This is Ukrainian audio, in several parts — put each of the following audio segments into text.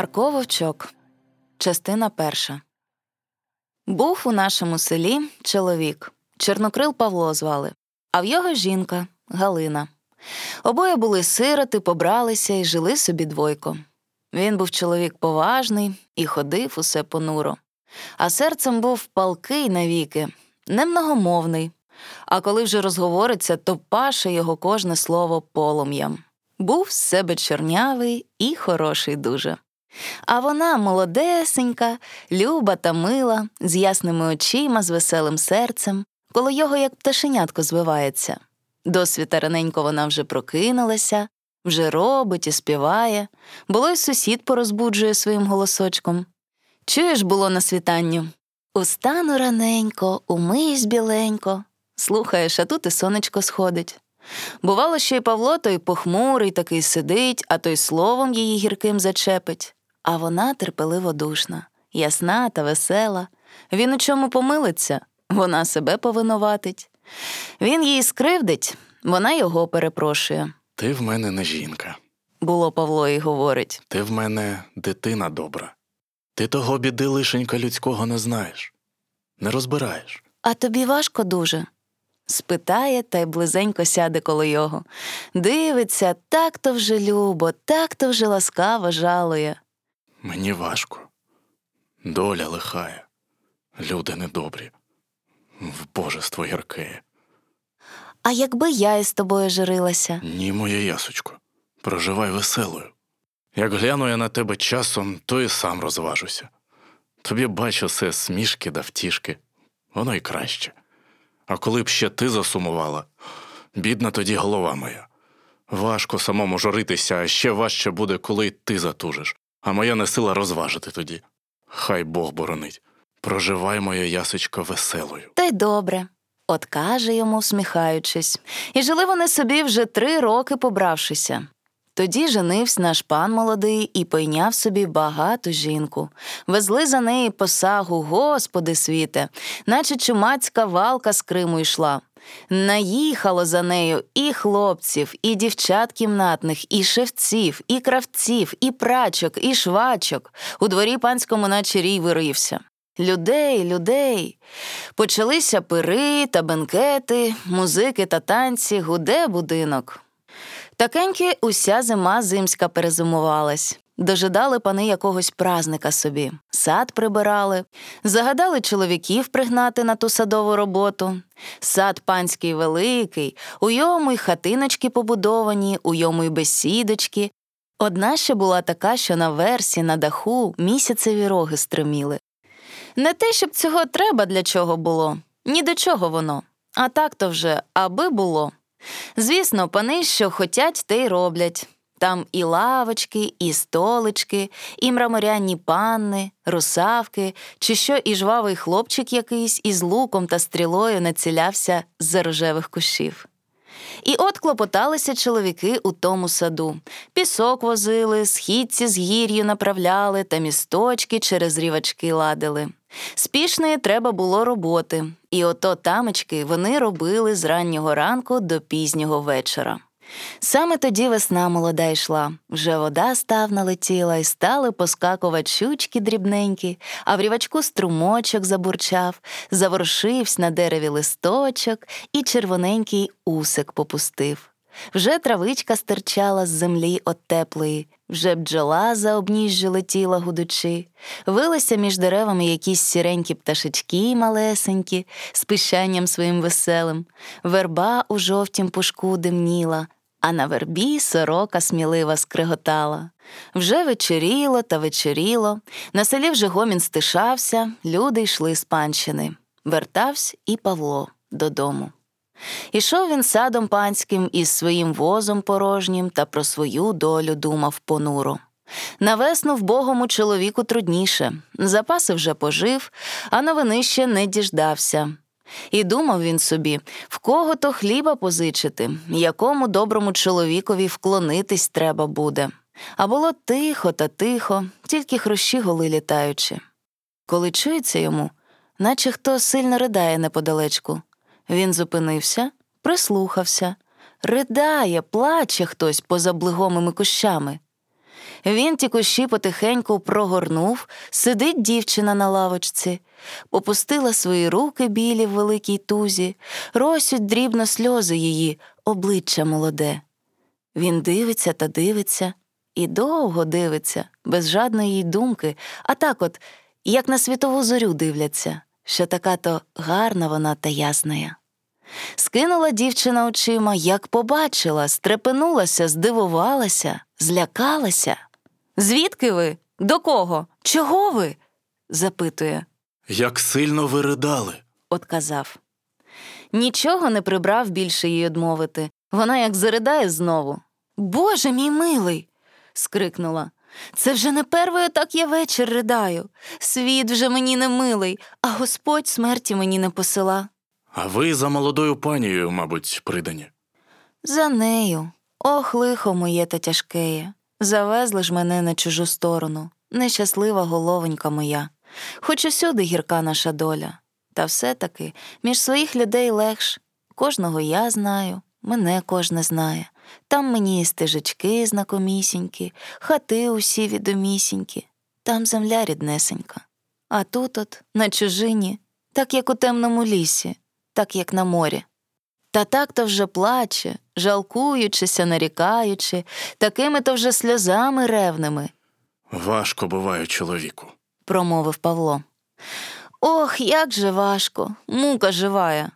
Марко Вовчок. Частина перша. Був у нашому селі чоловік. Чорнокрил Павло звали, а в його жінка Галина. Обоє були сироти, побралися і жили собі двойко. Він був чоловік поважний і ходив усе понуро. А серцем був палкий навіки, немногомовний. А коли вже розговориться, то паше його кожне слово полум'ям. Був з себе чорнявий і хороший дуже. А вона молодесенька, люба та мила, з ясними очима, з веселим серцем, коло його як пташенятко звивається. Досвіта раненько вона вже прокинулася, вже робить і співає, було й сусід порозбуджує своїм голосочком. Чуєш, було на світанню? Устану раненько, умиюсь біленько. Слухаєш, а тут і сонечко сходить. Бувало, що й Павло той похмурий такий сидить, а той словом її гірким зачепить. А вона терпеливо душна, ясна та весела. Він у чому помилиться, вона себе повинуватить. Він її скривдить, вона його перепрошує. Ти в мене не жінка. Було Павло і говорить. Ти в мене дитина добра. Ти того біди лишенька людського не знаєш, не розбираєш. А тобі важко дуже? спитає та й близенько сяде коло його. Дивиться, так то вже любо, так то вже ласкаво жалує. Мені важко. Доля лихає, люди недобрі, в божество гіркеє. А якби я із тобою жирилася? Ні, моя ясочко, проживай веселою. Як гляну я на тебе часом, то і сам розважуся. Тобі бачу все смішки да втішки, воно й краще. А коли б ще ти засумувала, бідна тоді голова моя. Важко самому журитися, а ще важче буде, коли й ти затужиш, а моя не сила розважити тоді. Хай Бог боронить. Проживай, моя ясочка, веселою. Та й добре, от каже йому, всміхаючись, і жили вони собі вже три роки побравшися. Тоді женився наш пан молодий і пойняв собі багату жінку. Везли за неї посагу, господи світе, наче чумацька валка з Криму йшла. Наїхало за нею і хлопців, і дівчат кімнатних, і шевців, і кравців, і прачок, і швачок. У дворі панському наче рій вирився. Людей, людей. Почалися пири та бенкети, музики та танці, гуде будинок. Такеньки уся зима зимська перезимувалась. Дожидали пани якогось празника собі, сад прибирали, загадали чоловіків пригнати на ту садову роботу. Сад панський великий, у йому й хатиночки побудовані, у йому й бесідочки. Одна ще була така, що на версі, на даху місяцеві роги стриміли. Не те, щоб цього треба для чого було, ні до чого воно, а так то вже, аби було. Звісно, пани, що хотять, те й роблять. Там і лавочки, і столички, і мраморянні панни, русавки, чи що і жвавий хлопчик якийсь із луком та стрілою націлявся з за рожевих кущів. І от клопоталися чоловіки у тому саду. Пісок возили, східці з гір'ю направляли та місточки через рівачки ладили. Спішної треба було роботи, і ото тамочки вони робили з раннього ранку до пізнього вечора. Саме тоді весна молода йшла, вже вода став налетіла, і стали поскакувати щучки дрібненькі, а в рівачку струмочок забурчав, заворшився на дереві листочок і червоненький усик попустив. Вже травичка стирчала з землі от теплої, вже бджола за обніжжю летіла гудучи, вилися між деревами якісь сіренькі пташечки малесенькі, з пищанням своїм веселим, верба у жовтім пушку демніла, а на вербі сорока смілива скриготала. Вже вечеріло та вечеріло, на селі вже гомін стишався, люди йшли з панщини. Вертався і Павло додому. Ішов він садом панським із своїм возом порожнім та про свою долю думав понуро. На весну вбогому чоловіку трудніше, запаси вже пожив, а новини ще не діждався. І думав він собі, в кого то хліба позичити, якому доброму чоловікові вклонитись треба буде. А було тихо та тихо, тільки хрущі голи літаючи. Коли чується йому, наче хто сильно ридає неподалечку. Він зупинився, прислухався, ридає, плаче хтось поза блигомими кущами. Він ті кущі потихеньку прогорнув, сидить дівчина на лавочці, попустила свої руки білі в великій тузі, росють дрібно сльози її, обличчя молоде. Він дивиться та дивиться і довго дивиться, без жадної їй думки, а так от, як на світову зорю дивляться, що така то гарна вона та ясная. Скинула дівчина очима, як побачила, стрепенулася, здивувалася, злякалася. Звідки ви? До кого? Чого ви? запитує, Як сильно ви ридали. отказав. Нічого не прибрав більше їй одмовити. Вона як заридає знову. Боже мій милий. скрикнула. Це вже не первий так я вечір ридаю. Світ вже мені не милий, а Господь смерті мені не посила. А ви за молодою панією, мабуть, придані. За нею. Ох, лихо моє та тяжкеє. Завезли ж мене на чужу сторону, нещаслива головонька моя. Хоч усюди гірка наша доля. Та все-таки між своїх людей легш. Кожного я знаю, мене кожне знає. Там мені і стежечки знакомісінькі, хати усі відомісінькі, там земля ріднесенька. А тут от, на чужині, так як у темному лісі, так як на морі. Та так то вже плаче, жалкуючися, нарікаючи, такими то вже сльозами ревними, Важко буває чоловіку. промовив Павло. Ох, як же важко, мука живая.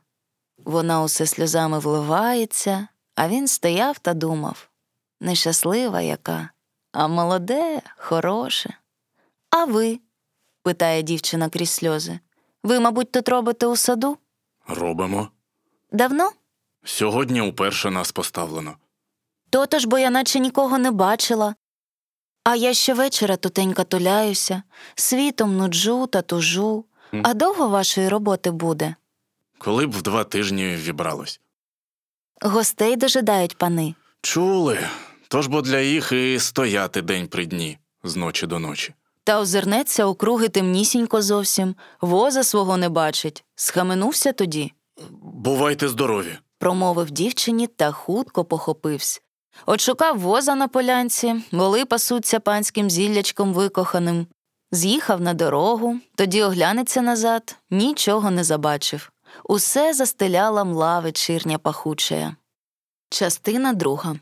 Вона усе сльозами вливається, а він стояв та думав нещаслива яка, а молоде, хороше. А ви? питає дівчина крізь сльози. Ви, мабуть, тут робите у саду? Робимо. Давно? Сьогодні уперше нас поставлено. То-то ж, бо я наче нікого не бачила. А я ще вечора тутенька туляюся, світом нуджу та тужу. А довго вашої роботи буде? Коли б в два тижні вібралось. Гостей дожидають пани. Чули. Тож бо для їх і стояти день при дні, з ночі до ночі. Та озирнеться округи темнісінько зовсім, воза свого не бачить. Схаменувся тоді, Бувайте здорові. Промовив дівчині та хутко похопився. Отшукав воза на полянці, воли пасуться панським зіллячком викоханим. З'їхав на дорогу, тоді оглянеться назад, нічого не забачив. Усе застеляла мла вечірня пахучая. Частина друга.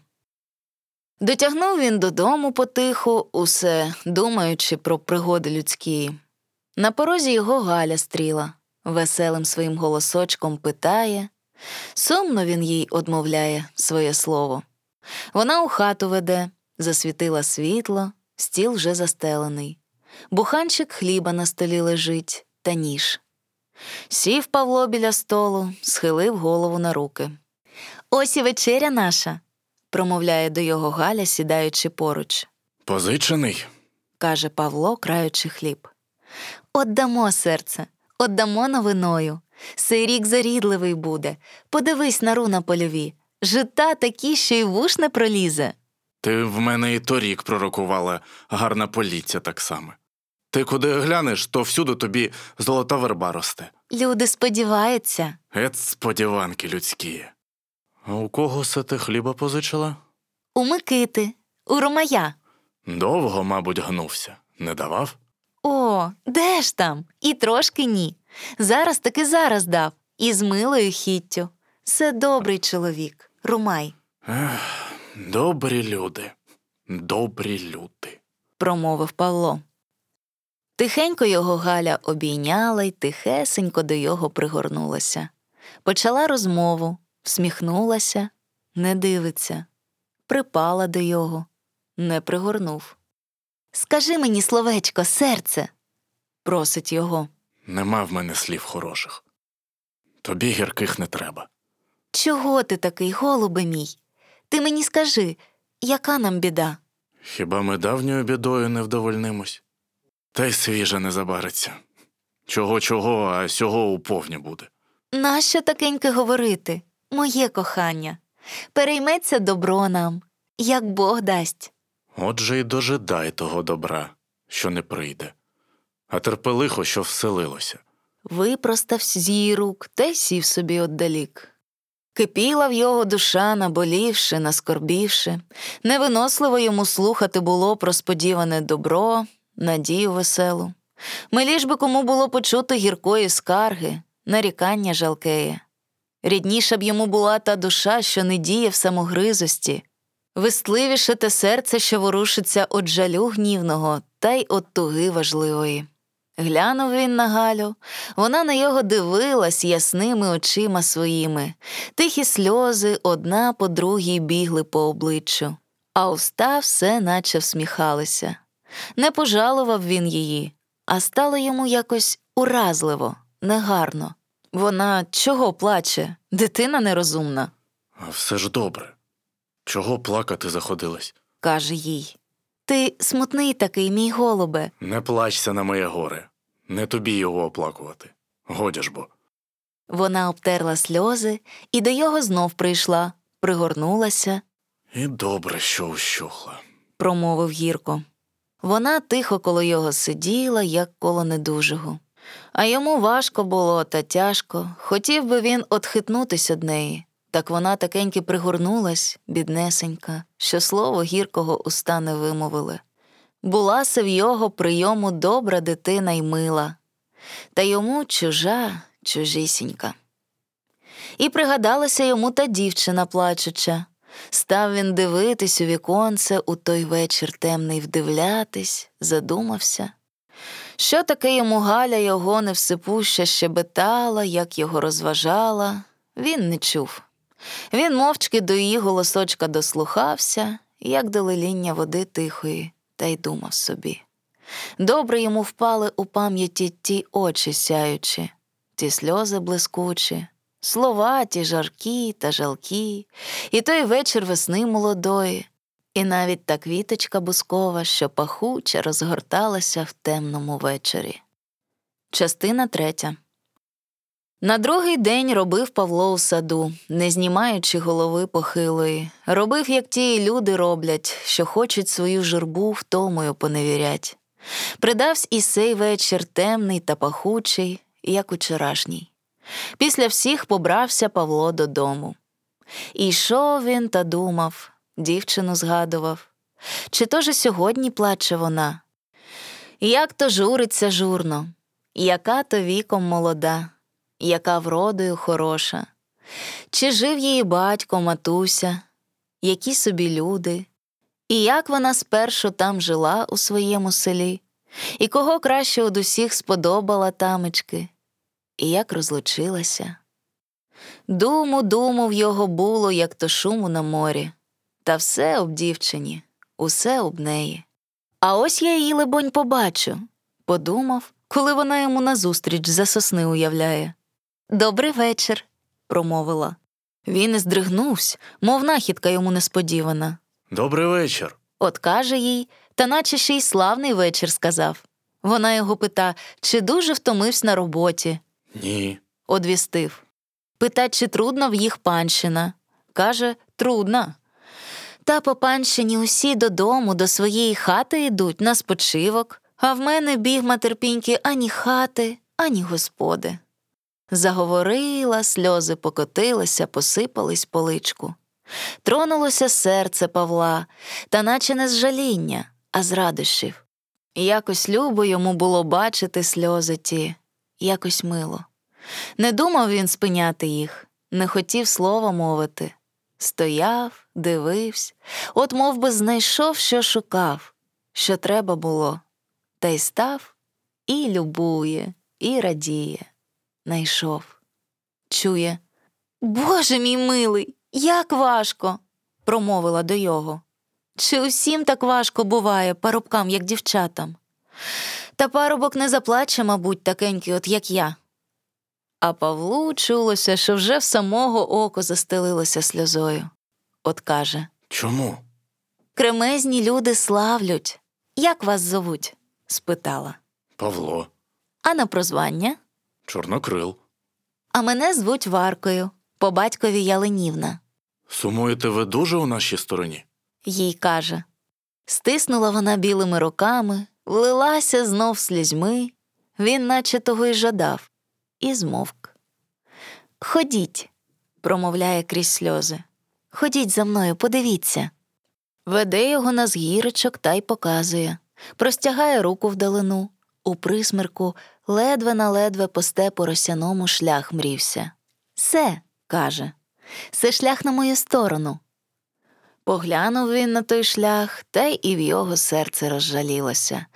Дотягнув він додому потиху, усе думаючи про пригоди людські. На порозі його Галя стріла, веселим своїм голосочком питає. Сумно він їй одмовляє своє слово. Вона у хату веде, засвітила світло, стіл вже застелений. Буханчик хліба на столі лежить та ніж. Сів Павло біля столу, схилив голову на руки. Ось і вечеря наша, промовляє до його Галя, сідаючи поруч. Позичений. каже Павло, краючи хліб. Отдамо серце, отдамо новиною. Сей рік зарідливий буде. Подивись на руна польові. Жита такі, що й вуш не пролізе. Ти в мене і торік пророкувала гарна поліця так само. Ти куди глянеш, то всюди тобі золота верба росте. Люди сподіваються. Ет сподіванки людські. А у кого се ти хліба позичила? У Микити, у Ромая. Довго, мабуть, гнувся. Не давав? О, де ж там? І трошки ні. Зараз таки зараз дав, і з милою хіттю. Це добрий чоловік, Ромай, Добрі люди, добрі люди. промовив Павло. Тихенько його Галя обійняла й тихесенько до його пригорнулася. Почала розмову, всміхнулася, не дивиться, припала до його, не пригорнув. Скажи мені словечко, серце, просить його. Нема в мене слів хороших. Тобі гірких не треба. Чого ти такий, голубе мій? Ти мені скажи, яка нам біда? Хіба ми давньою бідою не вдовольнимось? Та й свіже не забариться. Чого чого, а сього уповні буде. Нащо такеньке говорити, моє кохання? Перейметься добро нам, як Бог дасть. Отже й дожидай того добра, що не прийде, а терпелихо, що вселилося. Випростав з її рук та й сів собі отдалік. Кипіла в його душа, наболівши, наскорбівши, невиносливо йому слухати було про сподіване добро, надію веселу. Миліж би кому було почути гіркої скарги, нарікання жалкеє. Рідніша б йому була та душа, що не діє в самогризості, вистливіше те серце, що ворушиться от жалю гнівного, та й от туги важливої. Глянув він на Галю, вона на його дивилась ясними очима своїми, тихі сльози одна по другій бігли по обличчю, а уста все наче всміхалися. Не пожалував він її, а стало йому якось уразливо, негарно. Вона чого плаче? Дитина нерозумна, А все ж добре. Чого плакати заходилась? каже їй. Ти смутний такий, мій голубе. Не плачся на моє горе, не тобі його оплакувати. Годі ж бо. Вона обтерла сльози і до його знов прийшла, пригорнулася, І добре, що ущухла. промовив гірко. Вона тихо коло його сиділа, як коло недужого. А йому важко було та тяжко, хотів би він отхитнутись од неї. Так вона такеньки пригорнулась, біднесенька, що слово гіркого уста не вимовили. Була се в його прийому добра дитина й мила, та йому чужа, чужісінька. І пригадалася йому та дівчина плачуча. Став він дивитись у віконце у той вечір темний вдивлятись, задумався. Що таке йому Галя його невсипуща щебетала, як його розважала, він не чув. Він мовчки до її голосочка дослухався, як до лиління води тихої, та й думав собі. Добре йому впали у пам'яті ті очі сяючі, ті сльози блискучі, слова ті жаркі та жалкі, і той вечір весни молодої, і навіть та квіточка бускова, що пахуче розгорталася в темному вечорі. Частина третя. На другий день робив Павло у саду, не знімаючи голови похилої. Робив, як ті люди роблять, що хочуть свою журбу втомою поневірять. Придавсь і сей вечір темний та пахучий, як учорашній. Після всіх побрався Павло додому. І йшов він та думав, дівчину згадував. Чи то же сьогодні плаче вона? Як то журиться журно, яка то віком молода, яка вродою хороша, чи жив її батько, матуся, які собі люди, і як вона спершу там жила у своєму селі, і кого краще од усіх сподобала тамечки, і як розлучилася. Думу, думу в його було, як то шуму на морі, та все об дівчині, усе об неї. А ось я її, либонь, побачу, подумав, коли вона йому назустріч за сосни уявляє. Добрий вечір, промовила. Він і здригнувся, мов нахідка йому несподівана. Добрий вечір. От каже їй, та наче ще й славний вечір сказав. Вона його пита, чи дуже втомився на роботі, Ні. одвістив. Пита, чи трудно в їх панщина. Каже, трудно. Та по панщині усі додому, до своєї хати йдуть на спочивок, а в мене бігма терпіньки ані хати, ані господи. Заговорила, сльози покотилися, посипались по личку. Тронулося серце Павла, та наче не з жаління, а з радощів. Якось любо йому було бачити сльози ті, якось мило. Не думав він спиняти їх, не хотів слова мовити. Стояв, дивився, от мов би знайшов, що шукав, що треба було, та й став і любує, і радіє. Найшов. Чує. Боже мій милий, як важко, промовила до його. Чи усім так важко буває парубкам, як дівчатам? Та парубок не заплаче, мабуть, такенький, от як я. А Павлу чулося, що вже в самого око застелилося сльозою. От каже Чому? Кремезні люди славлють. Як вас зовуть? спитала. Павло. А на прозвання? Чорнокрил. А мене звуть Варкою, по батькові Яленівна. Сумуєте ви дуже у нашій стороні? їй каже. Стиснула вона білими руками, влилася знов слізьми, він наче того й жадав, і змовк. Ходіть, промовляє крізь сльози. Ходіть за мною, подивіться. Веде його на згірочок та й показує, простягає руку вдалину. У присмерку ледве на ледве по степу росяному шлях мрівся. Се, каже, це шлях на мою сторону. Поглянув він на той шлях, та й і в його серце розжалілося,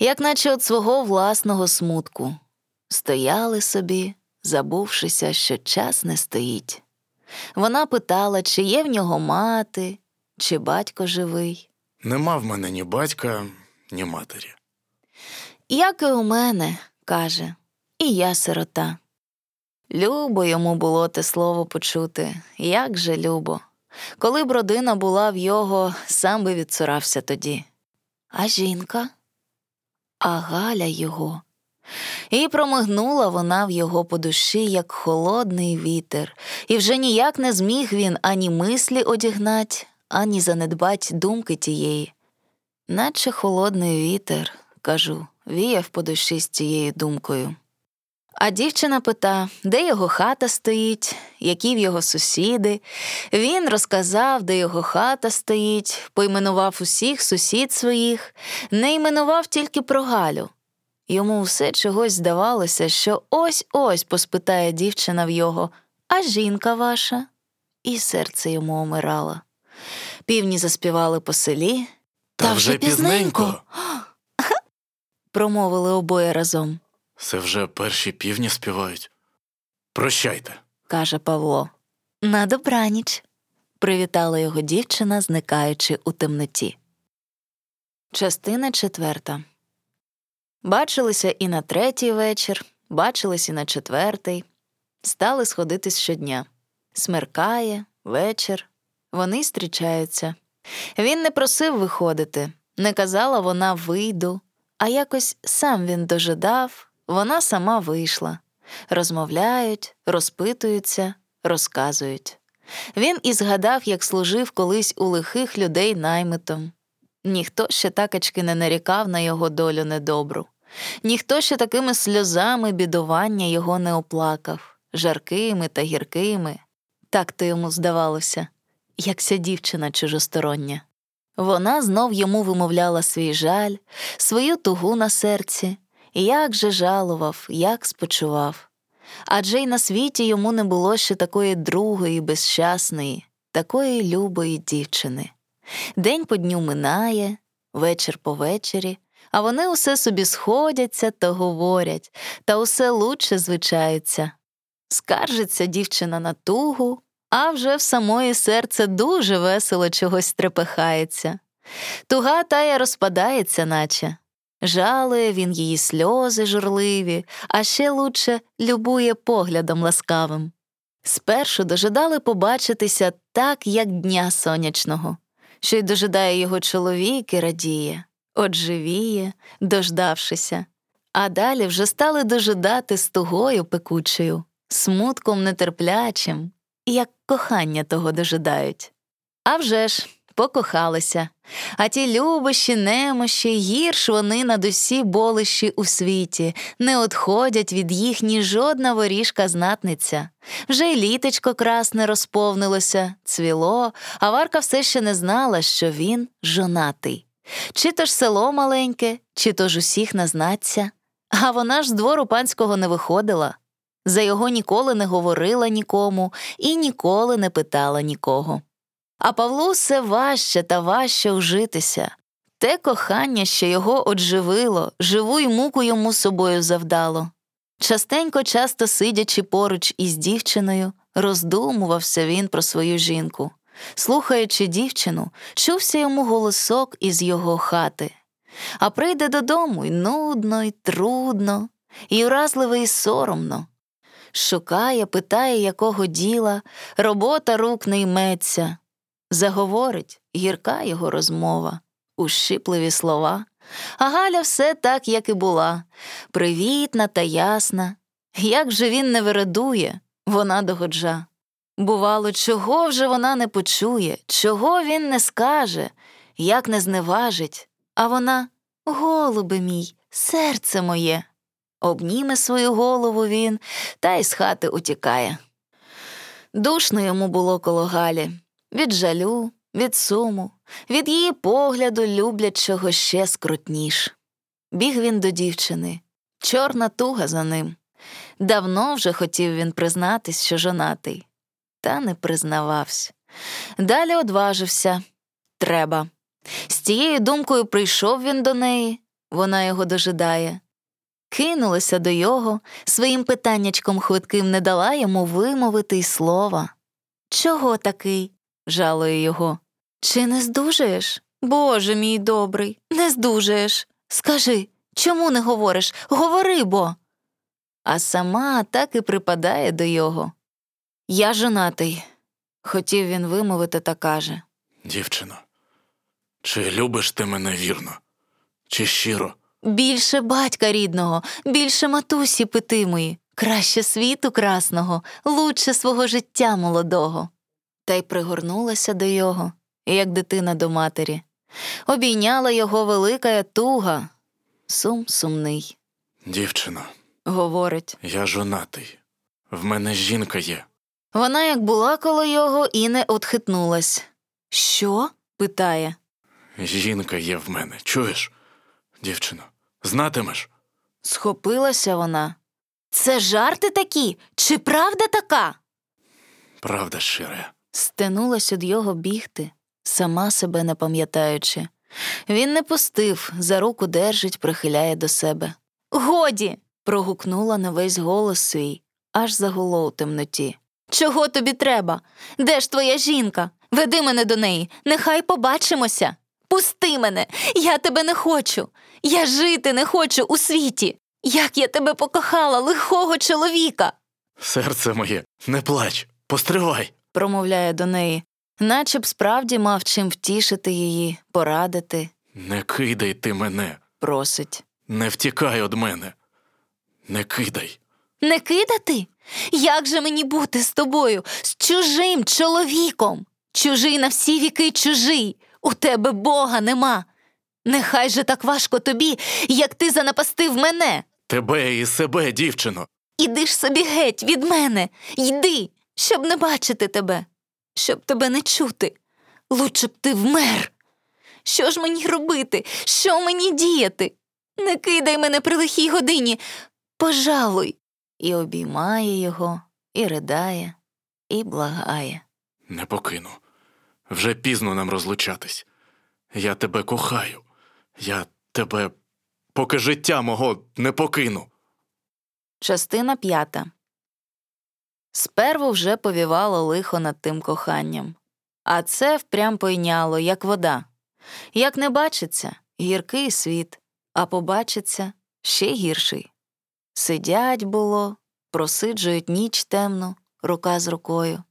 як наче от свого власного смутку. Стояли собі, забувшися, що час не стоїть. Вона питала, чи є в нього мати, чи батько живий. Нема в мене ні батька, ні матері. Як і у мене, каже, і я сирота. Любо йому було те слово почути, як же любо. Коли б родина була в його, сам би відцурався тоді. А жінка? А Галя його. І промигнула вона в його по душі, як холодний вітер, і вже ніяк не зміг він ані мислі одігнать, ані занедбать думки тієї. Наче холодний вітер, кажу, віяв по душі з цією думкою. А дівчина пита, де його хата стоїть, які в його сусіди. Він розказав, де його хата стоїть, поіменував усіх сусід своїх, не іменував тільки про Галю. Йому все чогось здавалося, що ось ось поспитає дівчина в його, а жінка ваша? І серце йому омирало. Півні заспівали по селі. Та, вже пізненько. Промовили обоє разом, Це вже перші півні співають. Прощайте. каже Павло. На добраніч. привітала його дівчина, зникаючи у темноті. Частина четверта. Бачилися і на третій вечір, бачились і на четвертий. Стали сходитись щодня. Смеркає, вечір. Вони зустрічаються. Він не просив виходити, не казала вона вийду, а якось сам він дожидав, вона сама вийшла. Розмовляють, розпитуються, розказують. Він і згадав, як служив колись у лихих людей наймитом. Ніхто ще такачки не нарікав на його долю недобру. Ніхто ще такими сльозами бідування його не оплакав, жаркими та гіркими. Так то йому здавалося, якся дівчина чужостороння. Вона знов йому вимовляла свій жаль, свою тугу на серці, як же жалував, як спочував. Адже й на світі йому не було ще такої другої, безщасної, такої любої дівчини. День по дню минає, вечір по вечері, а вони усе собі сходяться та говорять, та усе лучше звичаються. Скаржиться дівчина на тугу, а вже в самої серце дуже весело чогось стрепехається. Туга тая розпадається, наче. Жалує він її сльози журливі, а ще лучше любує поглядом ласкавим. Спершу дожидали побачитися так, як дня сонячного, що й дожидає його чоловік і радіє, одживіє, дождавшися, а далі вже стали дожидати з тугою пекучою, смутком нетерплячим, як кохання того дожидають. А вже ж, покохалися, а ті любощі, немощі, гірш вони над усі болищі у світі, не одходять від їх ні жодна воріжка знатниця. Вже й літечко красне розповнилося, цвіло, а Варка все ще не знала, що він жонатий. Чи то ж село маленьке, чи то ж усіх назнаться. А вона ж з двору панського не виходила. За його ніколи не говорила нікому і ніколи не питала нікого. А Павлу все важче та важче вжитися. Те кохання, що його одживило, живу й муку йому собою завдало. Частенько, часто сидячи поруч із дівчиною, роздумувався він про свою жінку. Слухаючи дівчину, чувся йому голосок із його хати. А прийде додому й нудно, й трудно, і уразливо, і соромно. Шукає, питає, якого діла, робота рук не йметься. Заговорить гірка його розмова, ущипливі слова. А Галя все так, як і була, привітна та ясна. Як же він не вирадує, вона догоджа. Бувало, чого вже вона не почує, чого він не скаже, як не зневажить, а вона голубе мій, серце моє. Обніме свою голову він та й з хати утікає. Душно йому було коло Галі від жалю, від суму, від її погляду люблячого ще скрутніш. Біг він до дівчини, чорна туга за ним. Давно вже хотів він признатись, що жонатий, та не признавався. Далі одважився треба. З цією думкою прийшов він до неї, вона його дожидає. Кинулася до його, своїм питаннячком хвитким не дала йому вимовити й слова. Чого такий? жалує його. Чи не здужаєш? Боже мій добрий, не здужаєш. Скажи, чому не говориш? Говори бо. А сама так і припадає до його. Я жонатий, хотів він вимовити та каже. Дівчино, чи любиш ти мене вірно, чи щиро? Більше батька рідного, більше матусі питимої, краще світу красного, лучше свого життя молодого. Та й пригорнулася до його, як дитина до матері. Обійняла його велика туга. Сум сумний. Дівчино, Говорить. я жонатий. В мене жінка є. Вона як була коло його і не отхитнулась. Що? питає. Жінка є в мене. Чуєш? Дівчино, знатимеш? Схопилася вона. Це жарти такі? Чи правда така? Правда щира. Стенулась від його бігти, сама себе не пам'ятаючи. Він не пустив, за руку держить, прихиляє до себе. Годі. прогукнула на весь голос свій, аж загуло у темноті. Чого тобі треба? Де ж твоя жінка? Веди мене до неї, нехай побачимося. Пусти мене, я тебе не хочу. Я жити не хочу у світі. Як я тебе покохала, лихого чоловіка. Серце моє, не плач, постривай. промовляє до неї, наче б справді мав чим втішити її, порадити, Не кидай ти мене, просить. не втікай од мене. Не кидай. Не кидати? Як же мені бути з тобою, з чужим чоловіком? Чужий на всі віки чужий. У тебе Бога нема. Нехай же так важко тобі, як ти занапастив мене. Тебе і себе, дівчино. Іди ж собі геть від мене, йди, щоб не бачити тебе, щоб тебе не чути. Лучше б ти вмер. Що ж мені робити? Що мені діяти? Не кидай мене при лихій годині. Пожалуй. І обіймає його, і ридає, і благає. Не покину. Вже пізно нам розлучатись. Я тебе кохаю. Я тебе, поки життя мого не покину. Частина п'ята. Сперву вже повівало лихо над тим коханням, а це впрям пойняло, як вода. Як не бачиться, гіркий світ, а побачиться ще гірший. Сидять, було, просиджують ніч темну, рука з рукою,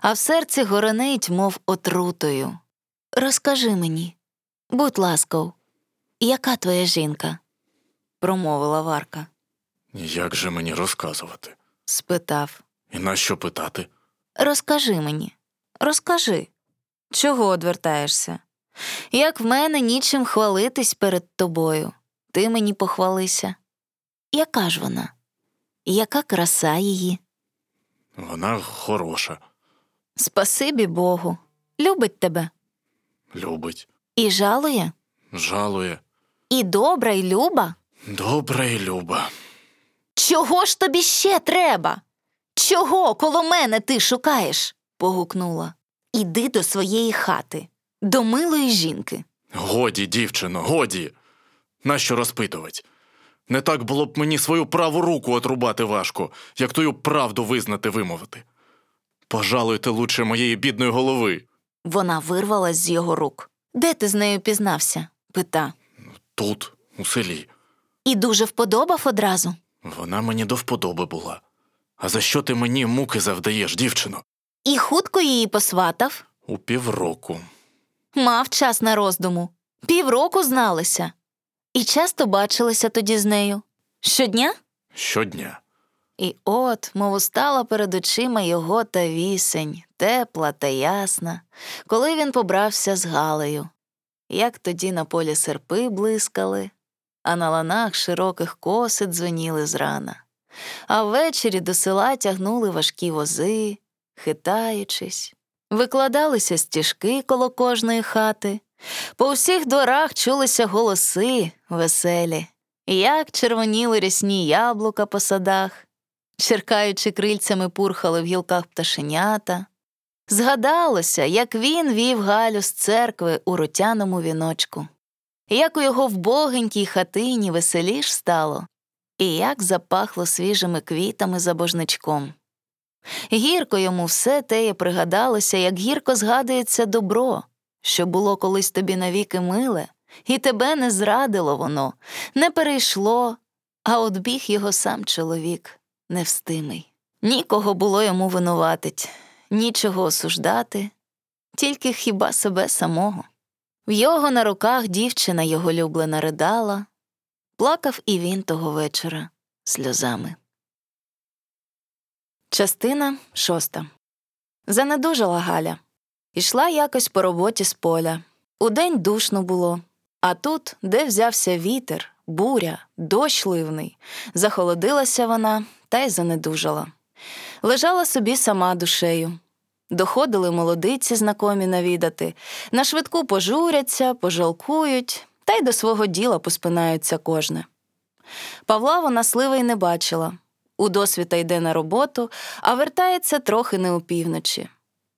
а в серці горенить, мов отрутою. Розкажи мені, будь ласкав, яка твоя жінка? промовила Варка. Як же мені розказувати? спитав. І на що питати? Розкажи мені, розкажи, чого одвертаєшся? Як в мене нічим хвалитись перед тобою, ти мені похвалися. Яка ж вона? Яка краса її? Вона хороша, Спасибі Богу, любить тебе любить, і жалує, жалує. і добра, і люба. Добра і люба. Чого ж тобі ще треба? Чого коло мене ти шукаєш? погукнула. Іди до своєї хати, до милої жінки. Годі, дівчино, годі. Нащо розпитувати? Не так було б мені свою праву руку отрубати важко, як тою правду визнати вимовити. Пожалуйте лучше моєї бідної голови. Вона вирвалась з його рук. Де ти з нею пізнався? пита. Тут, у селі. І дуже вподобав одразу. Вона мені до вподоби була. А за що ти мені муки завдаєш, дівчино? І хутко її посватав. У півроку. Мав час на роздуму. Півроку зналися. І часто бачилися тоді з нею. Щодня? Щодня. І от, мов устала перед очима його та вісень, тепла та ясна, коли він побрався з Галею. Як тоді на полі серпи блискали, а на ланах широких коси дзвеніли зрана. А ввечері до села тягнули важкі вози, хитаючись, викладалися стіжки коло кожної хати, по всіх дворах чулися голоси веселі, як червоніли рясні яблука по садах, черкаючи крильцями пурхали в гілках пташенята. Згадалося, як він вів Галю з церкви у рутяному віночку, як у його вбогенькій хатині веселіш стало, і як запахло свіжими квітами за божничком. Гірко йому все теє пригадалося, як гірко згадується добро, що було колись тобі навіки миле, і тебе не зрадило воно, не перейшло, а от біг його сам чоловік невстимий. Нікого було йому винуватить, нічого осуждати, тільки хіба себе самого. В його на руках дівчина його люблена ридала, плакав і він того вечора сльозами. Частина шоста. Занедужала Галя. Ішла якось по роботі з поля. Удень душно було, а тут, де взявся вітер, буря, дощ ливний, захолодилася вона та й занедужала. Лежала собі сама душею. Доходили молодиці знакомі навідати, на швидку пожуряться, пожалкують, та й до свого діла поспинаються кожне. Павла вона сливи й не бачила. У досвіта йде на роботу, а вертається трохи не опівночі.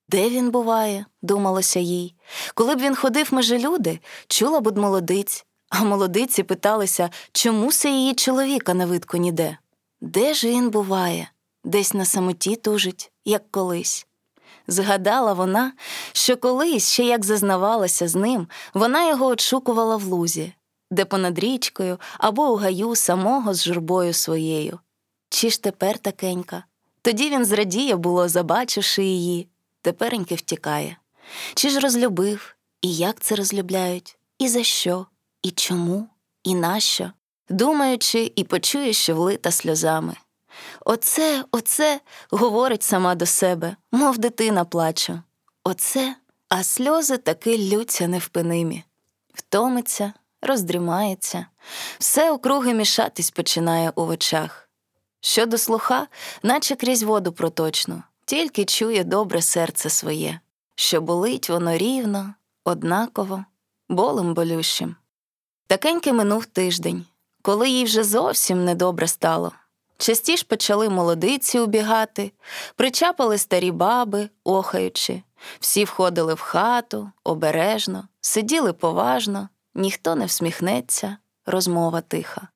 Де він буває, думалося їй. Коли б він ходив межи люди, чула б од молодиць, а молодиці питалися, чому се її чоловіка не видко ніде. Де ж він буває? Десь на самоті тужить, як колись. Згадала вона, що колись, ще як зазнавалася з ним, вона його очукувала в лузі, де понад річкою або у гаю самого з журбою своєю. Чи ж тепер такенька? Тоді він зрадіє було, забачивши її, тепереньки втікає. Чи ж розлюбив, і як це розлюбляють, і за що, і чому, і нащо, думаючи і почує, що влита сльозами. Оце, оце, говорить сама до себе, мов дитина плаче. Оце, а сльози таки лються невпинимі. Втомиться, роздрімається, все округи мішатись починає у очах. Щодо слуха, наче крізь воду проточну, тільки чує добре серце своє, що болить воно рівно, однаково, болем болющим. Такеньки минув тиждень, коли їй вже зовсім недобре стало. Частіш почали молодиці убігати, причапали старі баби, охаючи, всі входили в хату обережно, сиділи поважно, ніхто не всміхнеться, розмова тиха.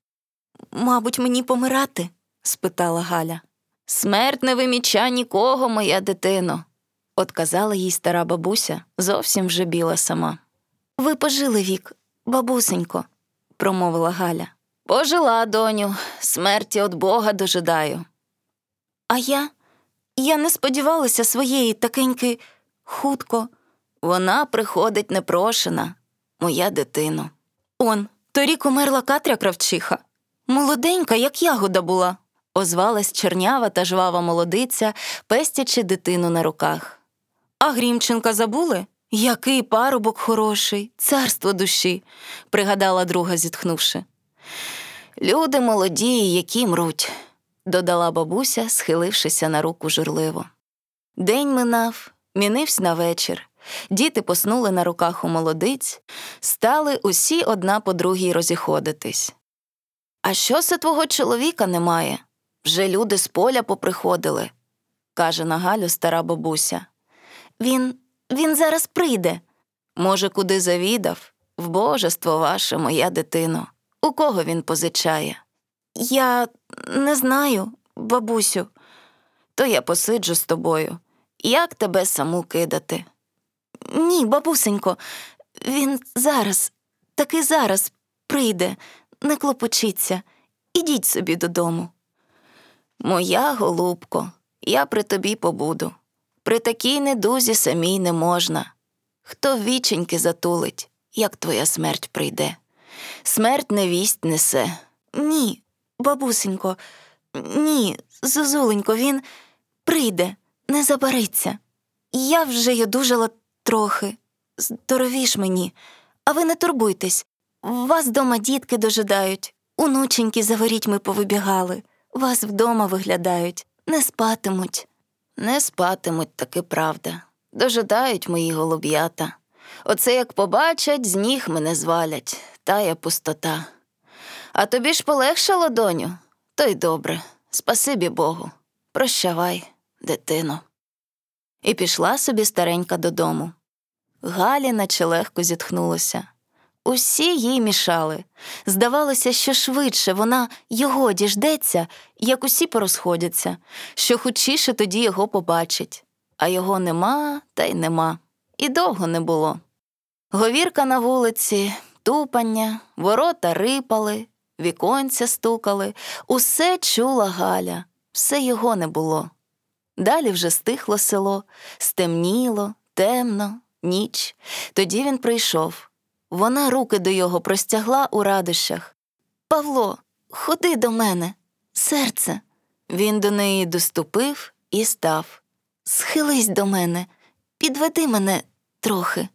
Мабуть, мені помирати? спитала Галя. Смерть не виміча нікого, моя дитино, отказала їй стара бабуся, зовсім вже біла сама. Ви пожили вік, бабусенько, промовила Галя. Пожила, доню, смерті від Бога дожидаю. А я? Я не сподівалася своєї такеньки хутко. Вона приходить непрошена, моя дитино. Он, торік умерла Катря кравчиха. Молоденька, як ягода була, озвалась чернява та жвава молодиця, пестячи дитину на руках. А Грімченка забули? Який парубок хороший, царство душі, пригадала друга, зітхнувши. Люди молоді, які мруть, додала бабуся, схилившися на руку журливо. День минав, мінився на вечір. Діти поснули на руках у молодиць, стали усі одна по другій розіходитись. А що це твого чоловіка немає? Вже люди з поля поприходили, каже на Галю стара бабуся. Він він зараз прийде. Може, куди завідав? В божество ваше, моя дитино. У кого він позичає? Я не знаю, бабусю. То я посиджу з тобою. Як тебе саму кидати? Ні, бабусенько, він зараз, таки зараз прийде, не клопочіться, ідіть собі додому. Моя голубко, я при тобі побуду. При такій недузі самій не можна. Хто віченьки затулить, як твоя смерть прийде? Смерть невість несе. Ні, бабусенько, ні, зозуленько, він прийде, не забариться. Я вже й одужала трохи. Здоровіш мені, а ви не турбуйтесь. Вас дома дітки дожидають, онученьки за ворітьми повибігали, вас вдома виглядають, не спатимуть. Не спатимуть, таки правда. Дожидають мої голуб'ята. Оце як побачать, з ніг мене звалять, тая пустота. А тобі ж полегшало, доню? То й добре. Спасибі Богу. Прощавай, дитино. І пішла собі старенька додому. Галі наче легко зітхнулося. Усі їй мішали. Здавалося, що швидше вона його діждеться, як усі порозходяться, що хучіше тоді його побачить. А його нема та й нема. І довго не було. Говірка на вулиці, тупання, ворота рипали, віконця стукали, усе чула Галя, все його не було. Далі вже стихло село, стемніло, темно, ніч. Тоді він прийшов. Вона руки до його простягла у радощах. Павло, ходи до мене, серце. Він до неї доступив і став. Схились до мене, підведи мене трохи.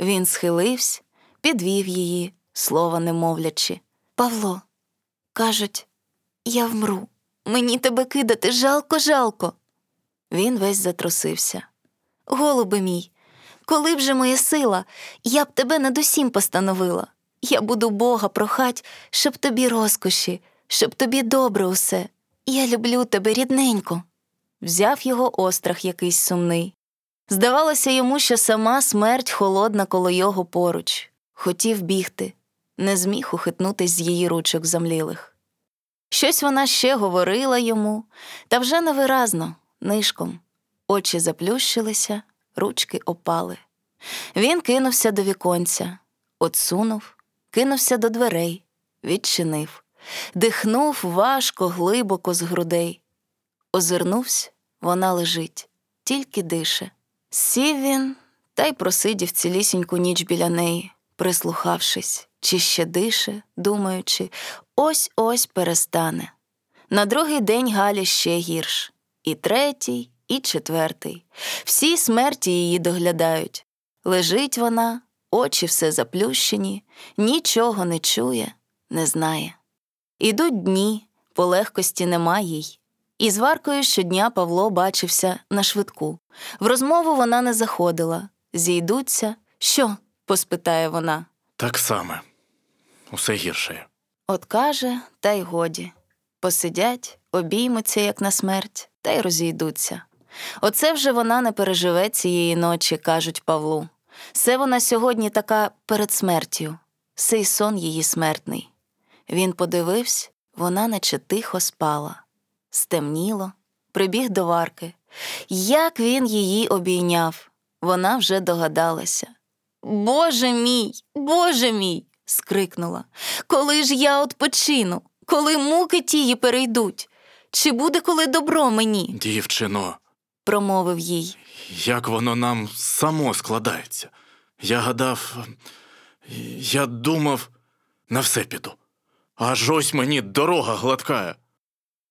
Він схилився, підвів її, слова не мовлячи. Павло, кажуть, я вмру. Мені тебе кидати жалко, жалко. Він весь затрусився. Голубе мій, коли б же моя сила, я б тебе над усім постановила. Я буду Бога прохать, щоб тобі розкоші, щоб тобі добре усе. Я люблю тебе рідненько. Взяв його острах якийсь сумний. Здавалося йому, що сама смерть холодна коло його поруч. Хотів бігти, не зміг ухитнутись з її ручок замлілих. Щось вона ще говорила йому, та вже невиразно, нишком. Очі заплющилися, ручки опали. Він кинувся до віконця, отсунув, кинувся до дверей, відчинив, дихнув важко, глибоко з грудей. Озирнувся, вона лежить, тільки дише. Сів він та й просидів цілісіньку ніч біля неї, прислухавшись, чи ще дише, думаючи, ось ось перестане. На другий день Галі ще гірш, і третій, і четвертий. Всі смерті її доглядають. Лежить вона, очі все заплющені, нічого не чує, не знає. Ідуть дні, по легкості нема їй. І з Варкою щодня Павло бачився на швидку. В розмову вона не заходила. Зійдуться. Що? поспитає вона. Так саме. Усе гірше. От каже, та й годі. Посидять, обіймуться, як на смерть, та й розійдуться. Оце вже вона не переживе цієї ночі, кажуть Павлу. Це вона сьогодні така перед смертю, сей сон її смертний. Він подивився, вона наче тихо спала. Стемніло, прибіг до варки. Як він її обійняв, вона вже догадалася. Боже мій, Боже мій. скрикнула. Коли ж я odpoчину? Коли муки тії перейдуть? Чи буде коли добро мені? Дівчино, промовив їй. як воно нам само складається. Я гадав, я думав, на все піду. Аж ось мені дорога гладкая.